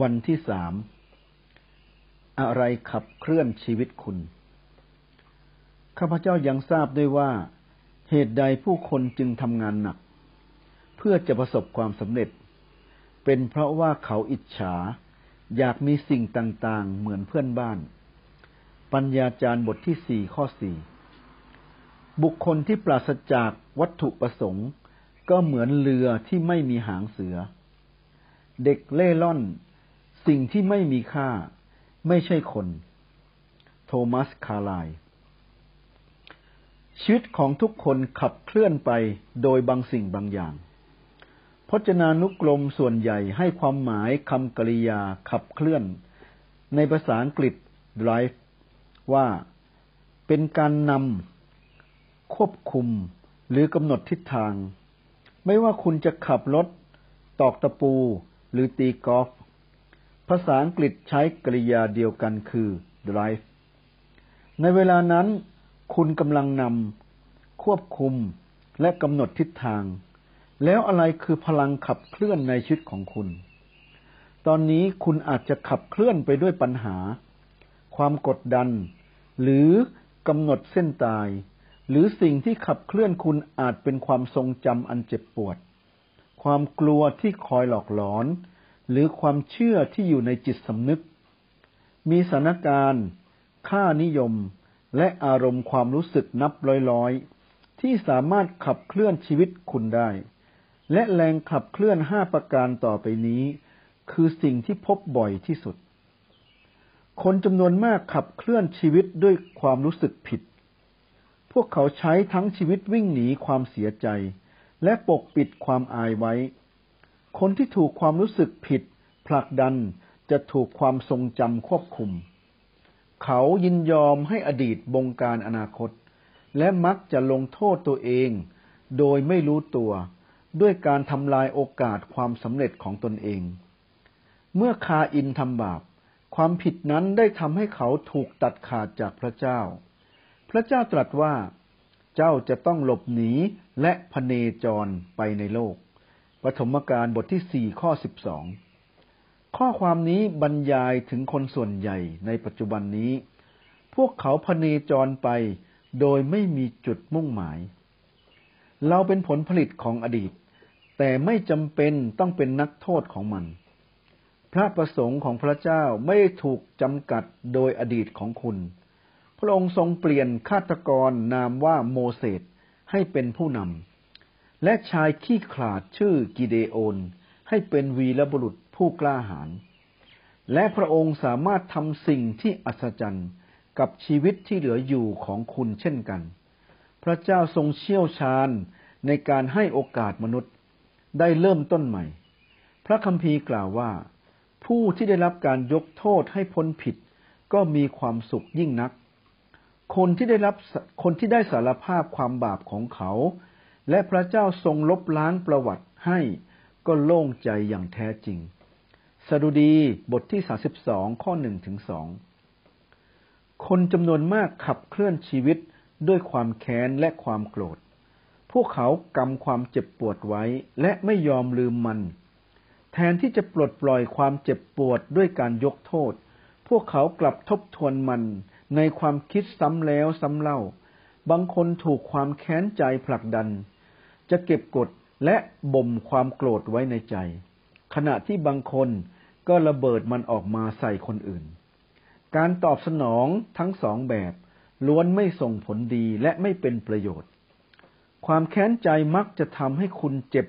วันที่สามอะไรขับเคลื่อนชีวิตคุณ ข้าพเจ้ายังทราบด้วยว่า เหตุใดผู้คนจึงทำงานหนัก เพื่อจะประสบความสำเร็จ เป็นเพราะว่าเขาอิจฉา อยากมีสิ่งต่างๆ เหมือนเพื่อนบ้าน ปัญญาจารย์บทที่สี่ข้อสี่บุคคลที่ปราศจากวัตถุประสงค์ ก็เหมือนเรือที่ไม่มีหางเสือ เด็กเล่ร่อน สิ่งที่ไม่มีค่าไม่ใช่คน โทมัสคาร์ไลชีวิตของทุกคนขับเคลื่อนไปโดยบางสิ่งบางอย่าง พจนานุกรมส่วนใหญ่ให้ความหมายคำกริยาขับเคลื่อน ในภาษาอังกฤษ drive ว่าเป็นการนำควบคุมหรือกำหนดทิศทาง ไม่ว่าคุณจะขับรถ ตอกตะปู หรือตีกอล์ฟ ภาษาอังกฤษใช้กริยาเดียวกันคือ drive ในเวลานั้น คุณกำลังนำควบคุมและกำหนดทิศทาง แล้วอะไรคือพลังขับเคลื่อนในชีวิตของคุณ ตอนนี้คุณอาจจะขับเคลื่อนไปด้วยปัญหา ความกดดัน หรือกำหนดเส้นตาย หรือสิ่งที่ขับเคลื่อนคุณอาจเป็นความทรงจำอันเจ็บปวด ความกลัวที่คอยหลอกหลอน หรือความเชื่อที่อยู่ในจิตสำนึก มีสถานการณ์ ค่านิยม และอารมณ์ความรู้สึกนับร้อยๆ ที่สามารถขับเคลื่อนชีวิตคุณได้ และแรงขับเคลื่อนห้าประการต่อไปนี้ คือสิ่งที่พบบ่อยที่สุด คนจำนวนมากขับเคลื่อนชีวิตด้วยความรู้สึกผิด พวกเขาใช้ทั้งชีวิตวิ่งหนีความเสียใจ และปกปิดความอายไว้ คนที่ถูกความรู้สึกผิด ผลักดันจะถูกความทรงจำควบคุม เขายินยอมให้อดีตบงการอนาคต และมักจะลงโทษตัวเอง โดยไม่รู้ตัวด้วยการทำลายโอกาสความสำเร็จของตนเอง เมื่อคาอินทำบาป ความผิดนั้นได้ทำให้เขาถูกตัดขาดจากพระเจ้า พระเจ้าตรัสว่า เจ้าจะต้องหลบหนีและพเนจรไปในโลก ปฐมกาลบทที่สี่ข้อสิบสองข้อความนี้บรรยายถึงคนส่วนใหญ่ในปัจจุบันนี้ พวกเขาพเนจรไปโดยไม่มีจุดมุ่งหมาย เราเป็นผลผลิตของอดีต แต่ไม่จำเป็นต้องเป็นนักโทษของมัน พระประสงค์ของพระเจ้าไม่ถูกจำกัดโดยอดีตของคุณ พระองค์ทรงเปลี่ยนฆาตกรนามว่าโมเสสให้เป็นผู้นำ และชายขี้ขลาดชื่อกิเดโอน ให้เป็นวีรบุรุษผู้กล้าหาญ และพระองค์สามารถทำสิ่งที่อัศจรรย์กับชีวิตที่เหลืออยู่ของคุณเช่นกัน พระเจ้าทรงเชี่ยวชาญในการให้โอกาสมนุษย์ได้เริ่มต้นใหม่ พระคัมภีร์กล่าวว่า ผู้ที่ได้รับการยกโทษให้พ้นผิด ก็มีความสุขยิ่งนัก คนที่ได้รับคนที่ได้สารภาพความบาปของเขา และพระเจ้าทรงลบล้างประวัติให้ก็โล่งใจอย่างแท้จริง สดุดีบทที่สาสิบสองข้อหนึ่งถึงสองคนจำนวนมากขับเคลื่อนชีวิตด้วยความแค้นและความโกรธ พวกเขากำความเจ็บปวดไว้และไม่ยอมลืมมัน แทนที่จะปลดปล่อยความเจ็บปวดด้วยการยกโทษ พวกเขากลับทบทวนมันในความคิดซ้ำแล้วซ้ำเล่า บางคนถูกความแค้นใจผลักดัน จะเก็บกดและบ่มความโกรธไว้ในใจ ขณะที่บางคนก็ระเบิดมันออกมาใส่คนอื่น การตอบสนองทั้งสองแบบล้วนไม่ส่งผลดีและไม่เป็นประโยชน์ ความแค้นใจมักจะทำให้คุณเจ็บ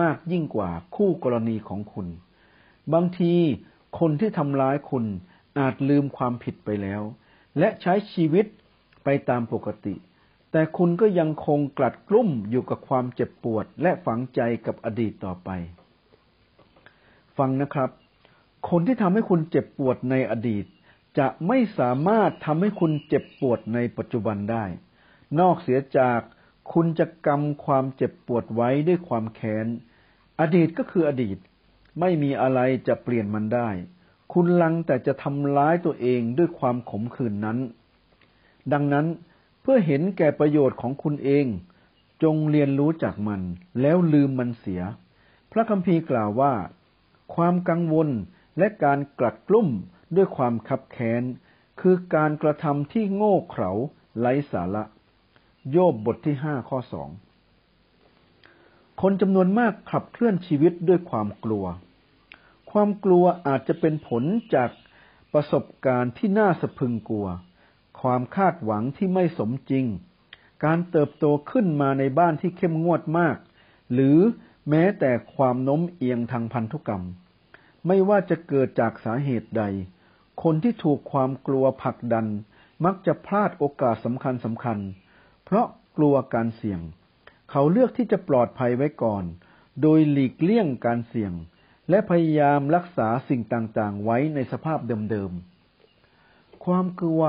มากยิ่งกว่าคู่กรณีของคุณ บางทีคนที่ทำร้ายคุณอาจลืมความผิดไปแล้ว และใช้ชีวิตไปตามปกติ แต่คุณก็ยังคงกลัดกลุ้มอยู่กับความเจ็บปวดและฝังใจกับอดีตต่อไป ฟังนะครับ คนที่ทำให้คุณเจ็บปวดในอดีต จะไม่สามารถทำให้คุณเจ็บปวดในปัจจุบันได้ นอกเสียจากคุณจะกำความเจ็บปวดไว้ด้วยความแค้น อดีตก็คืออดีต ไม่มีอะไรจะเปลี่ยนมันได้ คุณลังแต่จะทำร้ายตัวเองด้วยความขมขื่นนั้น ดังนั้น เพื่อเห็นแก่ประโยชน์ของคุณเอง จงเรียนรู้จากมัน แล้วลืมมันเสีย พระคัมภีร์กล่าวว่า ความกังวลและการกลัดกลุ้มด้วยความคับแค้น คือการกระทำที่โง่เขลาไร้สาระ โยบบทที่ห้าข้อสองคนจำนวนมากขับเคลื่อนชีวิตด้วยความกลัว ความกลัวอาจจะเป็นผลจากประสบการณ์ที่น่าสะพึงกลัว ความคาดหวังที่ไม่สมจริง การเติบโตขึ้นมาในบ้านที่เข้มงวดมาก หรือแม้แต่ความโน้มเอียงทางพันธุกรรม ไม่ว่าจะเกิดจากสาเหตุใด คนที่ถูกความกลัวผลักดัน มักจะพลาดโอกาสสำคัญสำคัญ เพราะกลัวการเสี่ยง เขาเลือกที่จะปลอดภัยไว้ก่อน โดยหลีกเลี่ยงการเสี่ยง และพยายามรักษาสิ่งต่างๆ ไว้ในสภาพเดิมๆ ความกลัว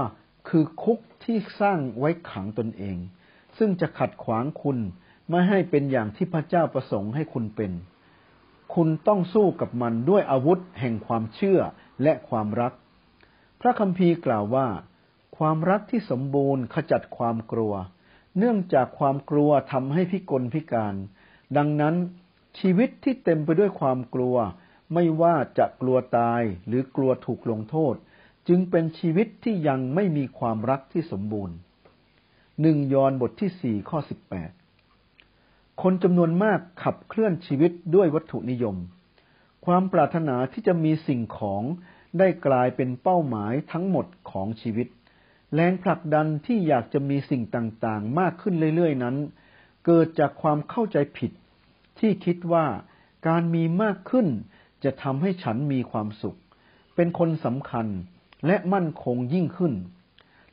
คือคุกที่สร้างไว้ขังตนเอง ซึ่งจะขัดขวางคุณไม่ให้เป็นอย่างที่พระเจ้าประสงค์ให้คุณเป็น คุณต้องสู้กับมันด้วยอาวุธแห่งความเชื่อและความรัก พระคัมภีร์กล่าวว่า ความรักที่สมบูรณ์ขจัดความกลัว เนื่องจากความกลัวทำให้พิกลพิการ ดังนั้นชีวิตที่เต็มไปด้วยความกลัว ไม่ว่าจะกลัวตายหรือกลัวถูกลงโทษ จึงเป็นชีวิตที่ยังไม่มีความรักที่สมบูรณ์หนึ่งยอห์นบทที่สี่ข้อสิบแปดคนจำนวนมากขับเคลื่อนชีวิตด้วยวัตถุนิยม ความปรารถนาที่จะมีสิ่งของได้กลายเป็นเป้าหมายทั้งหมดของชีวิต แรงผลักดันที่อยากจะมีสิ่งต่างๆ มากขึ้นเรื่อยๆนั้น เกิดจากความเข้าใจผิด ที่คิดว่าการมีมากขึ้นจะทำให้ฉันมีความสุข เป็นคนสำคัญ และมั่นคงยิ่งขึ้น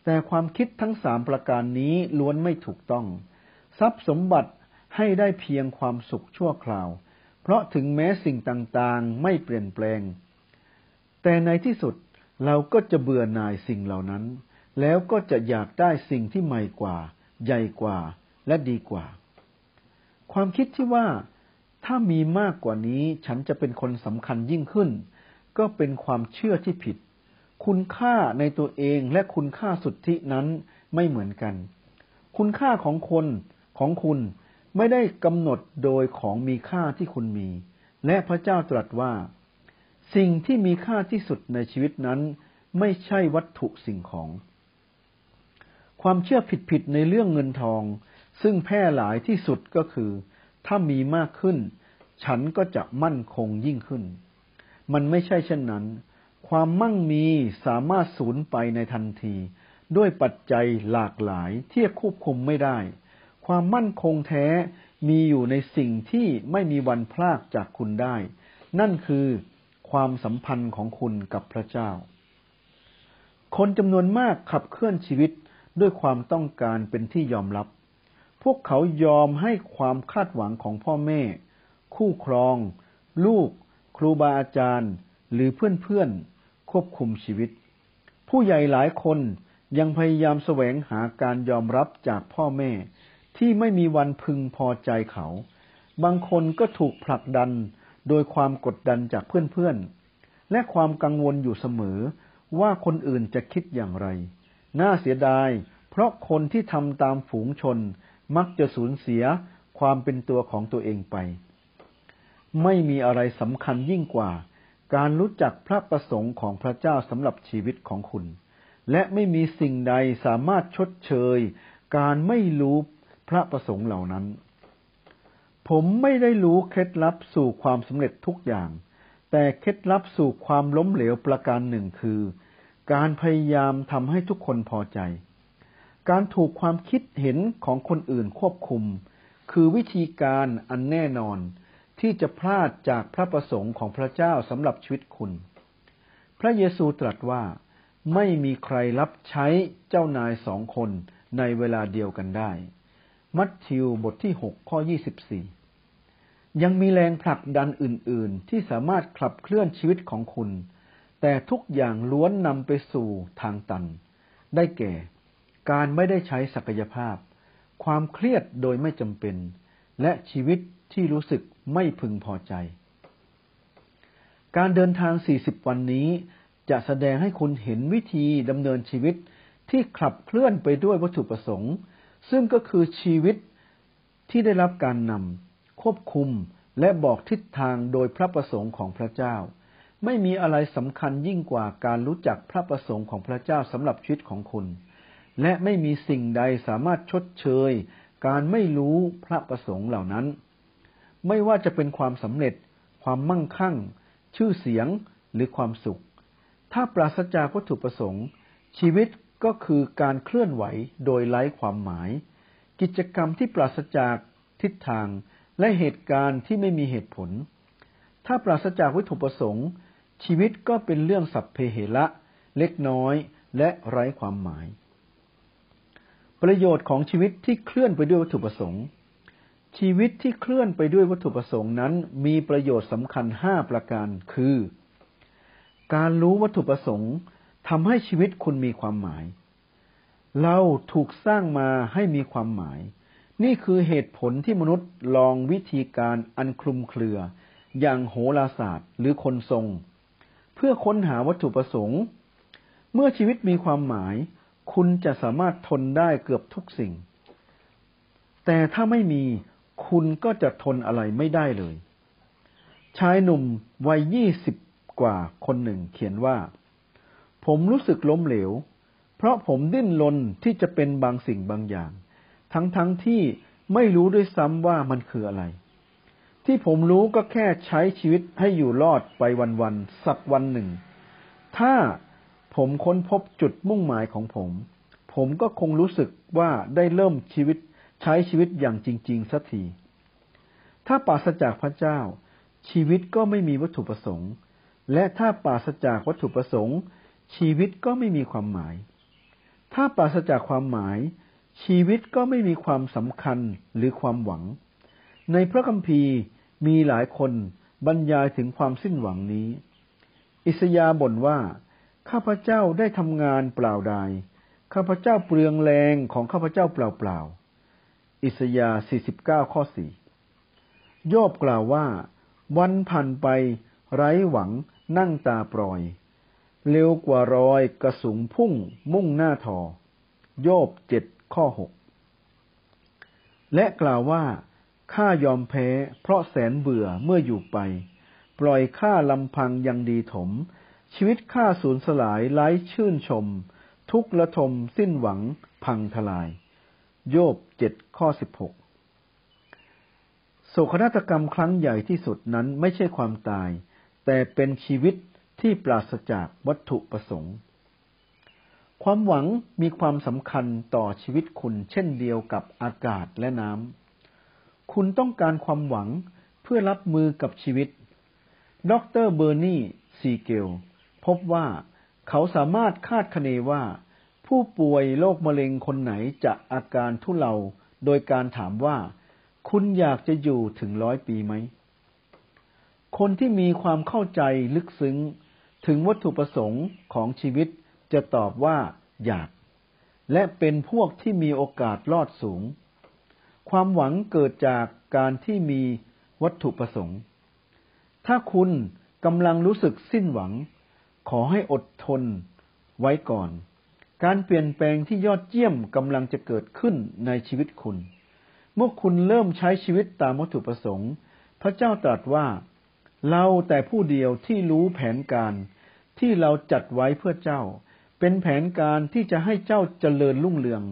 แต่ความคิดทั้งสามประการนี้ล้วนไม่ถูกต้อง ทรัพย์สมบัติให้ได้เพียงความสุขชั่วคราว เพราะถึงแม้สิ่งต่างๆไม่เปลี่ยนแปลง แต่ในที่สุดเราก็จะเบื่อหน่ายสิ่งเหล่านั้น แล้วก็จะอยากได้สิ่งที่ใหม่กว่า ใหญ่กว่าและดีกว่า ความคิดที่ว่าถ้ามีมากกว่านี้ฉันจะเป็นคนสำคัญยิ่งขึ้น ก็เป็นความเชื่อที่ผิด คุณค่าในตัวเองและคุณค่าสุทธินั้นไม่เหมือนกัน คุณค่าของคนของคุณไม่ได้กำหนดโดยของมีค่าที่คุณมี และพระเจ้าตรัสว่า สิ่งที่มีค่าที่สุดในชีวิตนั้น ไม่ใช่วัตถุสิ่งของ ความเชื่อผิดๆในเรื่องเงินทอง ซึ่งแพร่หลายที่สุดก็คือ ถ้ามีมากขึ้น ฉันก็จะมั่นคงยิ่งขึ้น มันไม่ใช่เช่นนั้น ความมั่งมีสามารถสูญไปในทันที ด้วยปัจจัยหลากหลายที่ควบคุมไม่ได้ ความมั่นคงแท้มีอยู่ในสิ่งที่ไม่มีวันพลากจากคุณได้ นั่นคือความสัมพันธ์ของคุณกับพระเจ้า คนจำนวนมากขับเคลื่อนชีวิตด้วยความต้องการเป็นที่ยอมรับ พวกเขายอมให้ความคาดหวังของพ่อแม่ คู่ครอง ลูก ครูบาอาจารย์ หรือเพื่อนๆ ควบคุมชีวิต ผู้ใหญ่หลายคนยังพยายามแสวงหาการยอมรับจากพ่อแม่ที่ไม่มีวันพึงพอใจเขา บางคนก็ถูกผลักดันโดยความกดดันจากเพื่อนๆ และความกังวลอยู่เสมอว่าคนอื่นจะคิดอย่างไร น่าเสียดายเพราะคนที่ทำตามฝูงชนมักจะสูญเสียความเป็นตัวของตัวเองไป ไม่มีอะไรสำคัญยิ่งกว่า การรู้จักพระประสงค์ของพระเจ้าสำหรับชีวิตของคุณ และไม่มีสิ่งใดสามารถชดเชย การไม่รู้พระประสงค์เหล่านั้น ผมไม่ได้รู้เคล็ดลับสู่ความสำเร็จทุกอย่าง แต่เคล็ดลับสู่ความล้มเหลวประการหนึ่งคือ การพยายามทำให้ทุกคนพอใจ การถูกความคิดเห็นของคนอื่นควบคุม คือวิธีการอันแน่นอน ที่จะพลาดจากพระประสงค์ของพระเจ้าสำหรับชีวิตคุณ พระเยซูตรัสว่าไม่มีใครรับใช้เจ้านายสองคนในเวลาเดียวกันได้ มัทธิวบทที่หกข้อยี่สิบสี่ยังมีแรงผลักดันอื่น ๆ ที่สามารถขับเคลื่อนชีวิตของคุณ แต่ทุกอย่างล้วนนำไปสู่ทางตัน ได้แก่ การไม่ได้ใช้ศักยภาพ ความเครียดโดยไม่จำเป็น และชีวิตที่รู้สึก ไม่พึงพอใจ การเดินทาง 40 วันนี้จะแสดงให้คุณเห็นวิธีดำเนินชีวิตที่ขับเคลื่อนไปด้วยวัตถุประสงค์ ซึ่งก็คือชีวิตที่ได้รับการนำควบคุมและบอกทิศทางโดยพระประสงค์ของพระเจ้า ไม่มีอะไรสำคัญยิ่งกว่าการรู้จักพระประสงค์ของพระเจ้าสำหรับชีวิตของคุณ และไม่มีสิ่งใดสามารถชดเชย การไม่รู้พระประสงค์เหล่านั้น ไม่ว่าจะเป็นความสำเร็จ ความมั่งคั่ง ชื่อเสียงหรือความสุข ถ้าปราศจากวัตถุประสงค์ ชีวิตก็คือการเคลื่อนไหวโดยไร้ความหมาย กิจกรรมที่ปราศจากทิศทางและเหตุการณ์ที่ไม่มีเหตุผล ถ้าปราศจากวัตถุประสงค์ ชีวิตก็เป็นเรื่องสัพเพเหระเล็กน้อยและไร้ความหมาย ประโยชน์ของชีวิตที่เคลื่อนไปด้วยวัตถุประสงค์ ชีวิตที่เคลื่อนไปด้วยวัตถุประสงค์นั้น มีประโยชน์สำคัญห้าประการ คือ การรู้วัตถุประสงค์ทำให้ชีวิตคุณมีความหมาย เราถูกสร้างมาให้มีความหมาย นี่คือเหตุผลที่มนุษย์ลองวิธีการอันคลุมเครือ อย่างโหราศาสตร์หรือคนทรง เพื่อค้นหาวัตถุประสงค์ เมื่อชีวิตมีความหมาย คุณจะสามารถทนได้เกือบทุกสิ่ง แต่ถ้าไม่มี คุณก็จะทนอะไรไม่ได้เลย ชายหนุ่มวัยยี่สิบกว่าคนหนึ่งเขียนว่า ผมรู้สึกล้มเหลว เพราะผมดิ้นรนที่จะเป็นบางสิ่งบางอย่าง ทั้งๆทที่ไม่รู้ด้วยซ้ำว่ามันคืออะไร ที่ผมรู้ก็แค่ใช้ชีวิตให้อยู่รอดไปวันๆสักวันหนึ่ง ถ้าผมค้นพบจุดมุ่งหมายของผม ผมก็คงรู้สึกว่าได้เริ่มชีวิต ใช้ชีวิตอย่างจริง ๆสักทีถ้าปราศจากพระเจ้า ชีวิตก็ไม่มีวัตถุประสงค์ และถ้าปราศจากวัตถุประสงค์ ชีวิตก็ไม่มีความหมาย ถ้าปราศจากความหมาย ชีวิตก็ไม่มีความสำคัญหรือความหวัง ในพระคัมภีร์มีหลายคนบรรยายถึงความสิ้นหวังนี้ อิสยาบ่นว่า ข้าพเจ้าได้ทำงานเปล่าดาย ข้าพเจ้าเปลืองแรงของข้าพเจ้าเปล่าๆ อิสยาห์ 49 ข้อ 4 โยบกล่าวว่า วันผ่านไปไร้หวังนั่งตาปล่อย เร็วกว่ารอยกระสุงพุ่งมุ่งหน้าทอ โยบเจ็ดข้อหกและกล่าวว่า ข้ายอมแพ้เพราะแสนเบื่อเมื่ออยู่ไป ปล่อยข้าลำพังยังดีถม ชีวิตข้าสูญสลายไร้ชื่นชม ทุกละทมสิ้นหวังพังทลาย โยบเจ็ดข้อสิบหกโศกนาฏกรรมครั้งใหญ่ที่สุดนั้นไม่ใช่ความตาย แต่เป็นชีวิตที่ปราศจากวัตถุประสงค์ ความหวังมีความสำคัญต่อชีวิตคุณเช่นเดียวกับอากาศและน้ำ คุณต้องการความหวังเพื่อรับมือกับชีวิต ดรเบอร์นีซีเกล พบว่าเขาสามารถคาดคะเนว่า ผู้ป่วยโรคมะเร็งคนไหนจะอาการทุเลาโดยการถามว่า คุณอยากจะอยู่ถึงร้อยปีไหม คนที่มีความเข้าใจลึกซึ้ง ถึงวัตถุประสงค์ของชีวิตจะตอบว่าอยาก และเป็นพวกที่มีโอกาสรอดสูง ความหวังเกิดจากการที่มีวัตถุประสงค์ ถ้าคุณกำลังรู้สึกสิ้นหวัง ขอให้อดทนไว้ก่อน การเปลี่ยนแปลงที่ยอดเยี่ยมกำลังจะเกิดขึ้นในชีวิตคุณ เมื่อคุณเริ่มใช้ชีวิตตามวัตถุประสงค์ พระเจ้าตรัสว่า เราแต่ผู้เดียวที่รู้แผนการที่เราจัดไว้เพื่อเจ้า เป็นแผนการที่จะให้เจ้าเจริญรุ่งเรือง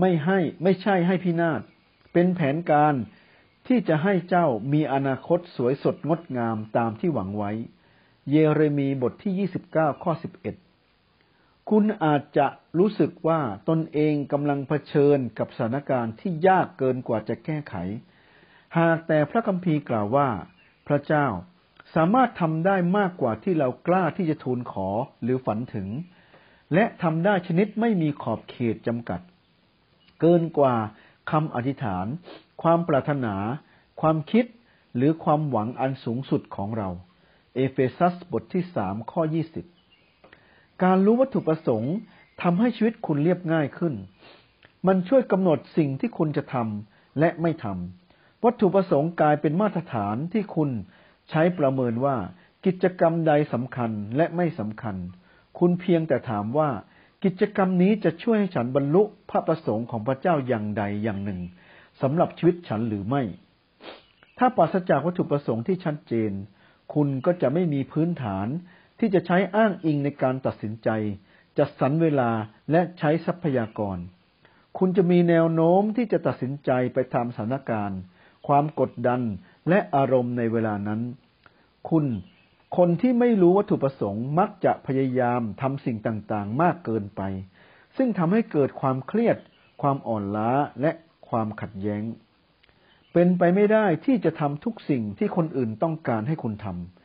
ไม่ให้ไม่ใช่ให้พินาศ เป็นแผนการที่จะให้เจ้ามีอนาคตสวยสดงดงามตามที่หวังไว้ เยเรมีบทที่29ข้อ11 คุณอาจจะรู้สึกว่าตนเองกำลังเผชิญกับสถานการณ์ที่ยากเกินกว่าจะแก้ไข หากแต่พระคัมภีร์กล่าวว่า พระเจ้าสามารถทำได้มากกว่าที่เรากล้าที่จะทูลขอหรือฝันถึง และทำได้ชนิดไม่มีขอบเขตจำกัด เกินกว่าคำอธิษฐาน ความปรารถนา ความคิดหรือความหวังอันสูงสุดของเรา เอเฟซัสบทที่สามข้อยี่สิบ การรู้วัตถุประสงค์ทำให้ชีวิตคุณเรียบง่ายขึ้น มันช่วยกำหนดสิ่งที่คุณจะทำและไม่ทำ วัตถุประสงค์กลายเป็นมาตรฐานที่คุณใช้ประเมินว่า กิจกรรมใดสำคัญและไม่สำคัญ คุณเพียงแต่ถามว่า กิจกรรมนี้จะช่วยให้ฉันบรรลุพระประสงค์ของพระเจ้าอย่างใดอย่างหนึ่งสำหรับชีวิตฉันหรือไม่ ถ้าปราศจากวัตถุประสงค์ที่ชัดเจน คุณก็จะไม่มีพื้นฐาน ที่จะใช้อ้างอิงในการตัดสินใจ จัดสรรเวลาและใช้ทรัพยากร คุณจะมีแนวโน้มที่จะตัดสินใจไปตามสถานการณ์ ความกดดันและอารมณ์ในเวลานั้น คุณคนที่ไม่รู้วัตถุประสงค์มักจะพยายามทำสิ่งต่างๆ มากเกินไป ซึ่งทำให้เกิดความเครียด ความอ่อนล้าและความขัดแย้ง เป็นไปไม่ได้ที่จะทำทุกสิ่งที่คนอื่นต้องการให้คุณทำ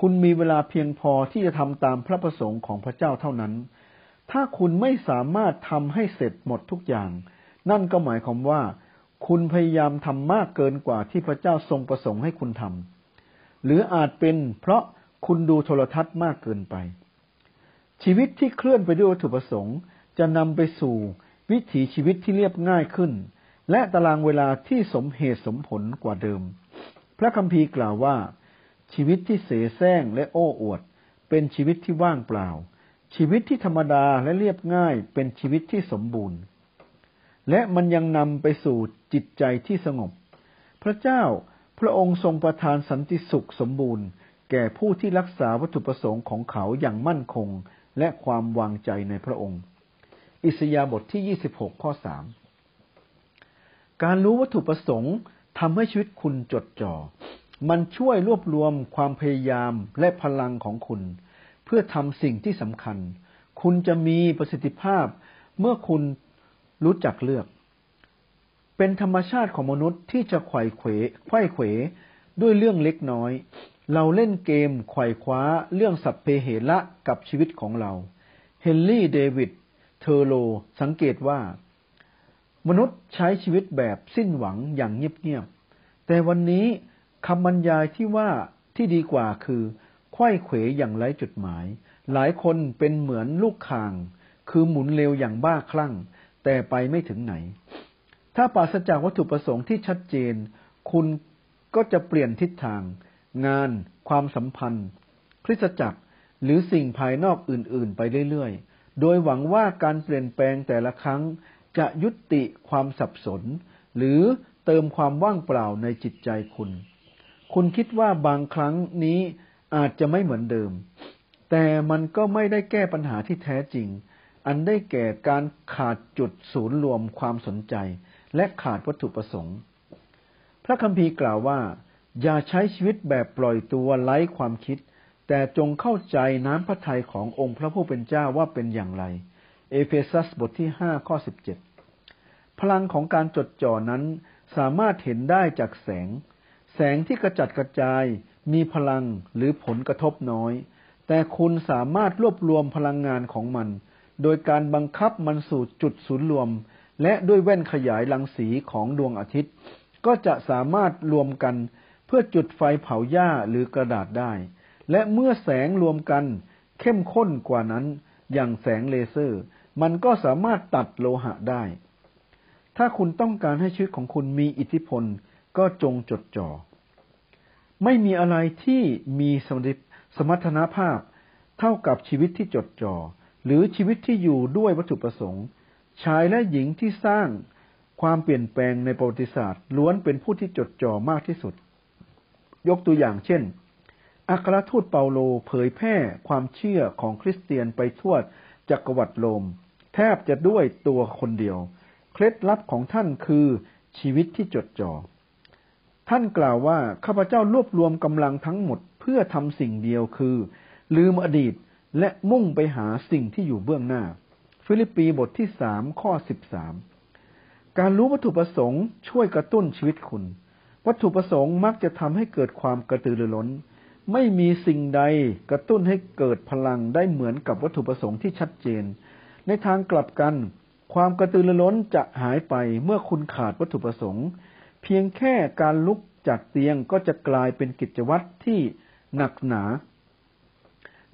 คุณมีเวลาเพียงพอที่จะทำตามพระประสงค์ของพระเจ้าเท่านั้น ถ้าคุณไม่สามารถทำให้เสร็จหมดทุกอย่าง นั่นก็หมายความว่า คุณพยายามทำมากเกินกว่าที่พระเจ้าทรงประสงค์ให้คุณทำหรืออาจเป็นเพราะคุณดูโทรทัศน์มากเกินไป ชีวิตที่เคลื่อนไปด้วยวัตถุประสงค์ จะนำไปสู่วิถีชีวิตที่เรียบง่ายขึ้น และตารางเวลาที่สมเหตุสมผลกว่าเดิม พระคัมภีร์กล่าวว่า ชีวิตที่เสแสร้งและโอ้อวด เป็นชีวิตที่ว่างเปล่า ชีวิตที่ธรรมดาและเรียบง่ายเป็นชีวิตที่สมบูรณ์ และมันยังนำไปสู่จิตใจที่สงบ พระเจ้าพระองค์ทรงประทานสันติสุขสมบูรณ์ แก่ผู้ที่รักษาวัตถุประสงค์ของเขาอย่างมั่นคงและความวางใจในพระองค์ อิสยาบทที่ 26 ข้อ 3 การรู้วัตถุประสงค์ทำให้ชีวิตคุณจดจ่อ มันช่วยรวบรวมความพยายามและพลังของคุณ เพื่อทำสิ่งที่สำคัญ คุณจะมีประสิทธิภาพ เมื่อคุณรู้จักเลือก เป็นธรรมชาติของมนุษย์ที่จะไขว่เขวไขว้เขวด้วยเรื่องเล็กน้อย เราเล่นเกมไขว่คว้าเรื่องสัพเพเหระกับชีวิตของเรา เฮนรี่เดวิด เทอโล สังเกตว่า มนุษย์ใช้ชีวิตแบบสิ้นหวังอย่างเงียบๆแต่วันนี้ คำบรรยายที่ว่าที่ดีกว่าคือไขว้เขวอย่างไร้จุดหมาย หลายคนเป็นเหมือนลูกคาง คือหมุนเร็วอย่างบ้าคลั่ง แต่ไปไม่ถึงไหน ถ้าปราศจากวัตถุประสงค์ที่ชัดเจน คุณก็จะเปลี่ยนทิศทาง งาน ความสัมพันธ์ คริสตจักรหรือสิ่งภายนอกอื่น ๆ ไปเรื่อยๆ โดยหวังว่าการเปลี่ยนแปลงแต่ละครั้งจะยุติความสับสน หรือเติมความว่างเปล่าในจิตใจคุณ คุณคิดว่าบางครั้งนี้อาจจะไม่เหมือนเดิม แต่มันก็ไม่ได้แก้ปัญหาที่แท้จริง อันได้แก่การขาดจุดศูนย์รวมความสนใจ และขาดวัตถุประสงค์ พระคัมภีร์กล่าวว่า อย่าใช้ชีวิตแบบปล่อยตัวไร้ความคิด แต่จงเข้าใจน้ำพระทัยขององค์พระผู้เป็นเจ้าว่าเป็นอย่างไร เอเฟซัสบทที่ห้าข้อสิบเจ็ดพลังของการจดจ่อนั้นสามารถเห็นได้จากแสง แสงที่กระจัดกระจายมีพลังหรือผลกระทบน้อย แต่คุณสามารถรวบรวมพลังงานของมัน โดยการบังคับมันสู่จุดศูนย์รวม และด้วยแว่นขยายรังสีของดวงอาทิตย์ ก็จะสามารถรวมกันเพื่อจุดไฟเผาหญ้าหรือกระดาษได้ และเมื่อแสงรวมกันเข้มข้นกว่านั้น อย่างแสงเลเซอร์ มันก็สามารถตัดโลหะได้ ถ้าคุณต้องการให้ชีวิตของคุณมีอิทธิพลก็จงจดจอ่อ ไม่มีอะไรที่มีสมรรถนะภาพ เท่ากับชีวิตที่จดจอ่อหรือชีวิตที่อยู่ด้วยวัตถุประสงค์ชายและหญิงที่สร้างความเปลี่ยนแปลงในประวัติศาสตร์ล้วนเป็นผู้ที่จดจ่อมากที่สุด ยกตัวอย่างเช่น อัครทูตเปาโลเผยแพร่ความเชื่อของคริสเตียนไปทั่วจักรวรรดิโรม แทบจะด้วยตัวคนเดียว เคล็ดลับของท่านคือชีวิตที่จดจ่อ ท่านกล่าวว่าข้าพเจ้ารวบรวมกำลังทั้งหมดเพื่อทำสิ่งเดียวคือ ลืมอดีตและมุ่งไปหาสิ่งที่อยู่เบื้องหน้า ฟิลิปปีบทที่สามข้อสิบสามการรู้วัตถุประสงค์ช่วยกระตุ้นชีวิตคุณ วัตถุประสงค์มักจะทำให้เกิดความกระตือรือร้น ไม่มีสิ่งใดกระตุ้นให้เกิดพลังได้เหมือนกับวัตถุประสงค์ที่ชัดเจน ในทางกลับกัน ความกระตือรือร้นจะหายไปเมื่อคุณขาดวัตถุประสงค์ เพียงแค่การลุกจากเตียงก็จะกลายเป็นกิจวัตรที่หนักหนา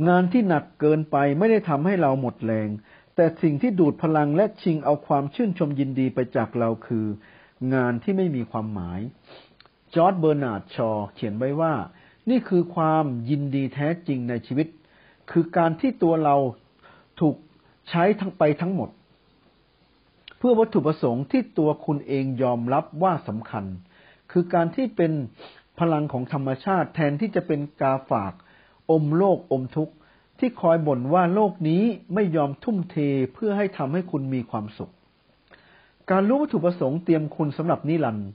งานที่หนักเกินไปไม่ได้ทำให้เราหมดแรง แต่สิ่งที่ดูดพลังและชิงเอาความชื่นชมยินดีไปจากเราคือ งานที่ไม่มีความหมาย จอร์จเบอร์นาร์ดชอว์เขียนไว้ว่า นี่คือความยินดีแท้จริงในชีวิต คือการที่ตัวเราถูกใช้ทั้งไปทั้งหมด เพื่อวัตถุประสงค์ที่ตัวคุณเองยอมรับว่าสำคัญ คือการที่เป็นพลังของธรรมชาติแทนที่จะเป็นกาฝาก อมโลกอมทุกข์ ที่คอยบ่นว่าโลกนี้ไม่ยอมทุ่มเทเพื่อให้ทำให้คุณมีความสุข การรู้วัตถุประสงค์เตรียมคุณสำหรับนิรันดร์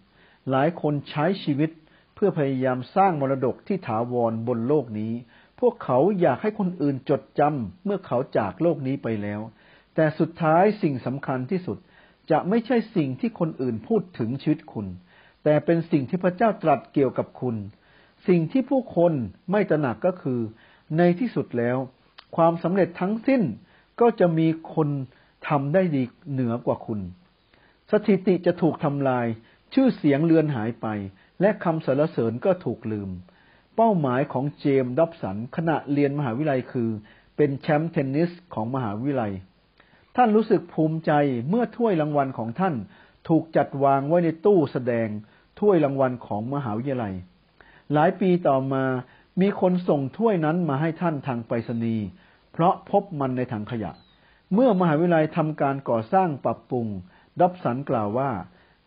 หลายคนใช้ชีวิตเพื่อพยายามสร้างมรดกที่ถาวรบนโลกนี้ พวกเขาอยากให้คนอื่นจดจำเมื่อเขาจากโลกนี้ไปแล้ว แต่สุดท้ายสิ่งสำคัญที่สุด จะไม่ใช่สิ่งที่คนอื่นพูดถึงชีวิตคุณ แต่เป็นสิ่งที่พระเจ้าตรัสเกี่ยวกับคุณ สิ่งที่ผู้คนไม่ตระหนักก็คือ ในที่สุดแล้ว ความสำเร็จทั้งสิ้นก็จะมีคนทำได้ดีเหนือกว่าคุณ สถิติจะถูกทำลาย ชื่อเสียงเลือนหายไป และคำสรรเสริญก็ถูกลืม เป้าหมายของเจมส์ดับสันขณะเรียนมหาวิทยาลัยคือ เป็นแชมป์เทนนิสของมหาวิทยาลัย ท่านรู้สึกภูมิใจเมื่อถ้วยรางวัลของท่านถูกจัดวางไว้ในตู้แสดงถ้วยรางวัลของมหาวิทยาลัย หลายปีต่อมามีคนส่งถ้วยนั้นมาให้ท่านทางไปรษณีย์เพราะพบมันในถังขยะ เมื่อมหาวิทยาลัยทำการก่อสร้างปรับปรุง ดับสันกล่าวว่า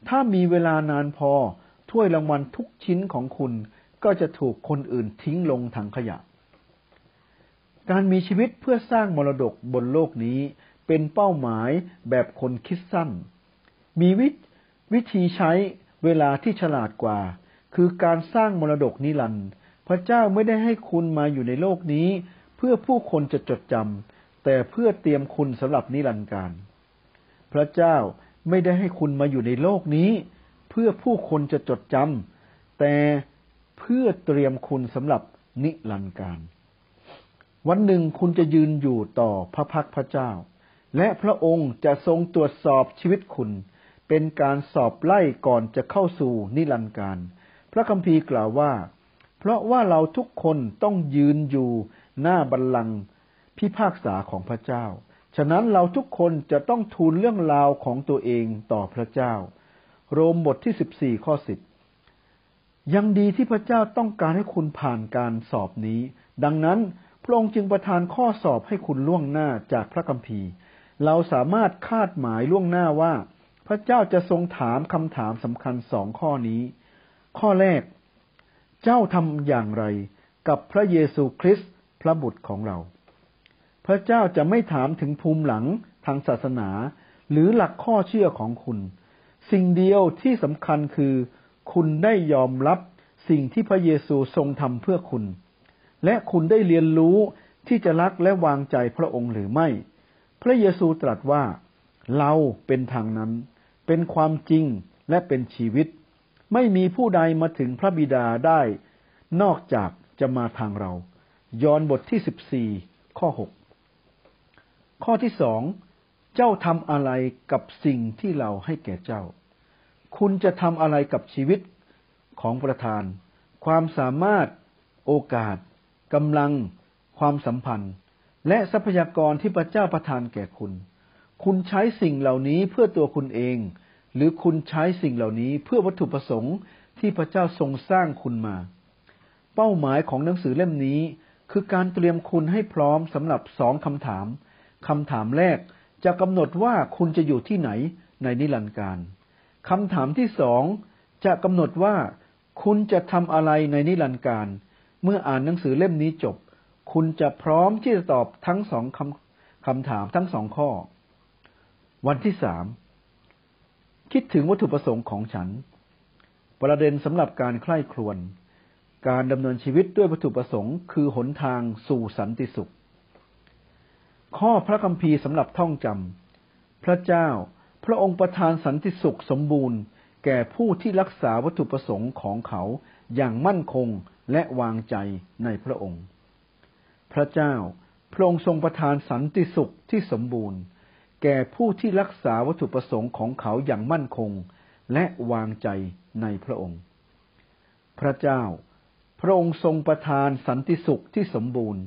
ถ้ามีเวลานานพอถ้วยรางวัลทุกชิ้นของคุณก็จะถูกคนอื่นทิ้งลงถังขยะ การมีชีวิตเพื่อสร้างมรดกบนโลกนี้ เป็นเป้าหมายแบบคนคิดสั้น มีวิวธีใช้เวลาที่ฉลาดกว่า คือการสร้างมรดกนิรันดร์พระเจ้าไม่ได้ให้คุณมาอยู่ในโลกนี้ เพื่อผู้คนจะจดจำแต่เพื่อเตรียมคุณสำหรับนิรันดร์การ พระเจ้าไม่ได้ให้คุณมาอยู่ในโลกนี้ เพื่อผู้คนจะจดจำแต่เพื่อเตรียมคุณสำหรับนิรันดร์การ วันหนึ่งคุณจะยืนอยู่ต่อพระพักพระเจ้า และพระองค์จะทรงตรวจสอบชีวิตคุณ เป็นการสอบไล่ก่อนจะเข้าสู่นิรันดร์การ พระคัมภีร์กล่าวว่า เพราะว่าเราทุกคนต้องยืนอยู่หน้าบัลลังก์พิพากษาของพระเจ้า ฉะนั้นเราทุกคนจะต้องทูลเรื่องราวของตัวเองต่อพระเจ้า โรมบทที่สิบสี่ข้อสิบยังดีที่พระเจ้าต้องการให้คุณผ่านการสอบนี้ ดังนั้นพระองค์จึงประทานข้อสอบให้คุณล่วงหน้าจากพระคัมภีร์ เราสามารถคาดหมายล่วงหน้าว่า พระเจ้าจะทรงถามคำถามสำคัญสองข้อนี้ ข้อแรก เจ้าทำอย่างไรกับพระเยซูคริสต์พระบุตรของเรา พระเจ้าจะไม่ถามถึงภูมิหลังทางศาสนา หรือหลักข้อเชื่อของคุณ สิ่งเดียวที่สำคัญคือ คุณได้ยอมรับสิ่งที่พระเยซูทรงทำเพื่อคุณ และคุณได้เรียนรู้ที่จะรักและวางใจพระองค์หรือไม่ พระเยซูตรัสว่าเราเป็นทางนั้น เป็นความจริงและเป็นชีวิต ไม่มีผู้ใดมาถึงพระบิดาได้ นอกจากจะมาทางเรา ยอห์นบทที่สิบสี่ข้อหกข้อที่สองเจ้าทำอะไรกับสิ่งที่เราให้แก่เจ้า คุณจะทำอะไรกับชีวิตของประธาน ความสามารถ โอกาสกำลัง ความสัมพันธ์ และทรัพยากรที่พระเจ้าประทานแก่คุณ คุณใช้สิ่งเหล่านี้เพื่อตัวคุณเอง หรือคุณใช้สิ่งเหล่านี้เพื่อวัตถุประสงค์ที่พระเจ้าทรงสร้างคุณมา เป้าหมายของหนังสือเล่มนี้ คือการเตรียมคุณให้พร้อมสำหรับสองคำถามคำถามแรกจะกำหนดว่าคุณจะอยู่ที่ไหนในนิรันดร์การคำถามที่สองจะกำหนดว่าคุณจะทำอะไรในนิรันดร์การ เมื่ออ่านหนังสือเล่มนี้จบ คุณจะพร้อมที่จะตอบทั้งสองคำคำถามทั้งสองข้อ วันที่สามคิดถึงวัตถุประสงค์ของฉัน ประเด็นสำหรับการใคร่ครวญการดำเนินชีวิตด้วยวัตถุประสงค์ คือหนทางสู่สันติสุข ข้อพระคัมภีร์สำหรับท่องจำพระเจ้าพระองค์ประทานสันติสุขสมบูรณ์ แก่ผู้ที่รักษาวัตถุประสงค์ของเขาอย่างมั่นคงและวางใจในพระองค์ พระเจ้า พระองค์ทรงประทานสันติสุขที่สมบูรณ์ แก่ผู้ที่รักษาวัตถุประสงค์ของเขาอย่างมั่นคง และวางใจในพระองค์ พระเจ้า พระองค์ทรงประทานสันติสุขที่สมบูรณ์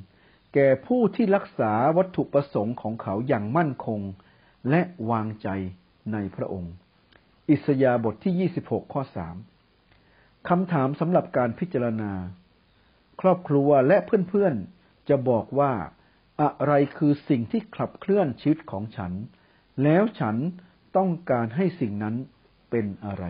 แก่ผู้ที่รักษาวัตถุประสงค์ของเขาอย่างมั่นคง และวางใจในพระองค์ อิสยาบทที่ 26 ข้อ 3 คำถามสำหรับการพิจารณา ครอบครัวและเพื่อนๆ จะบอกว่า อะไรคือสิ่งที่ขับเคลื่อนชีวิตของฉัน แล้วฉันต้องการให้สิ่งนั้นเป็นอะไร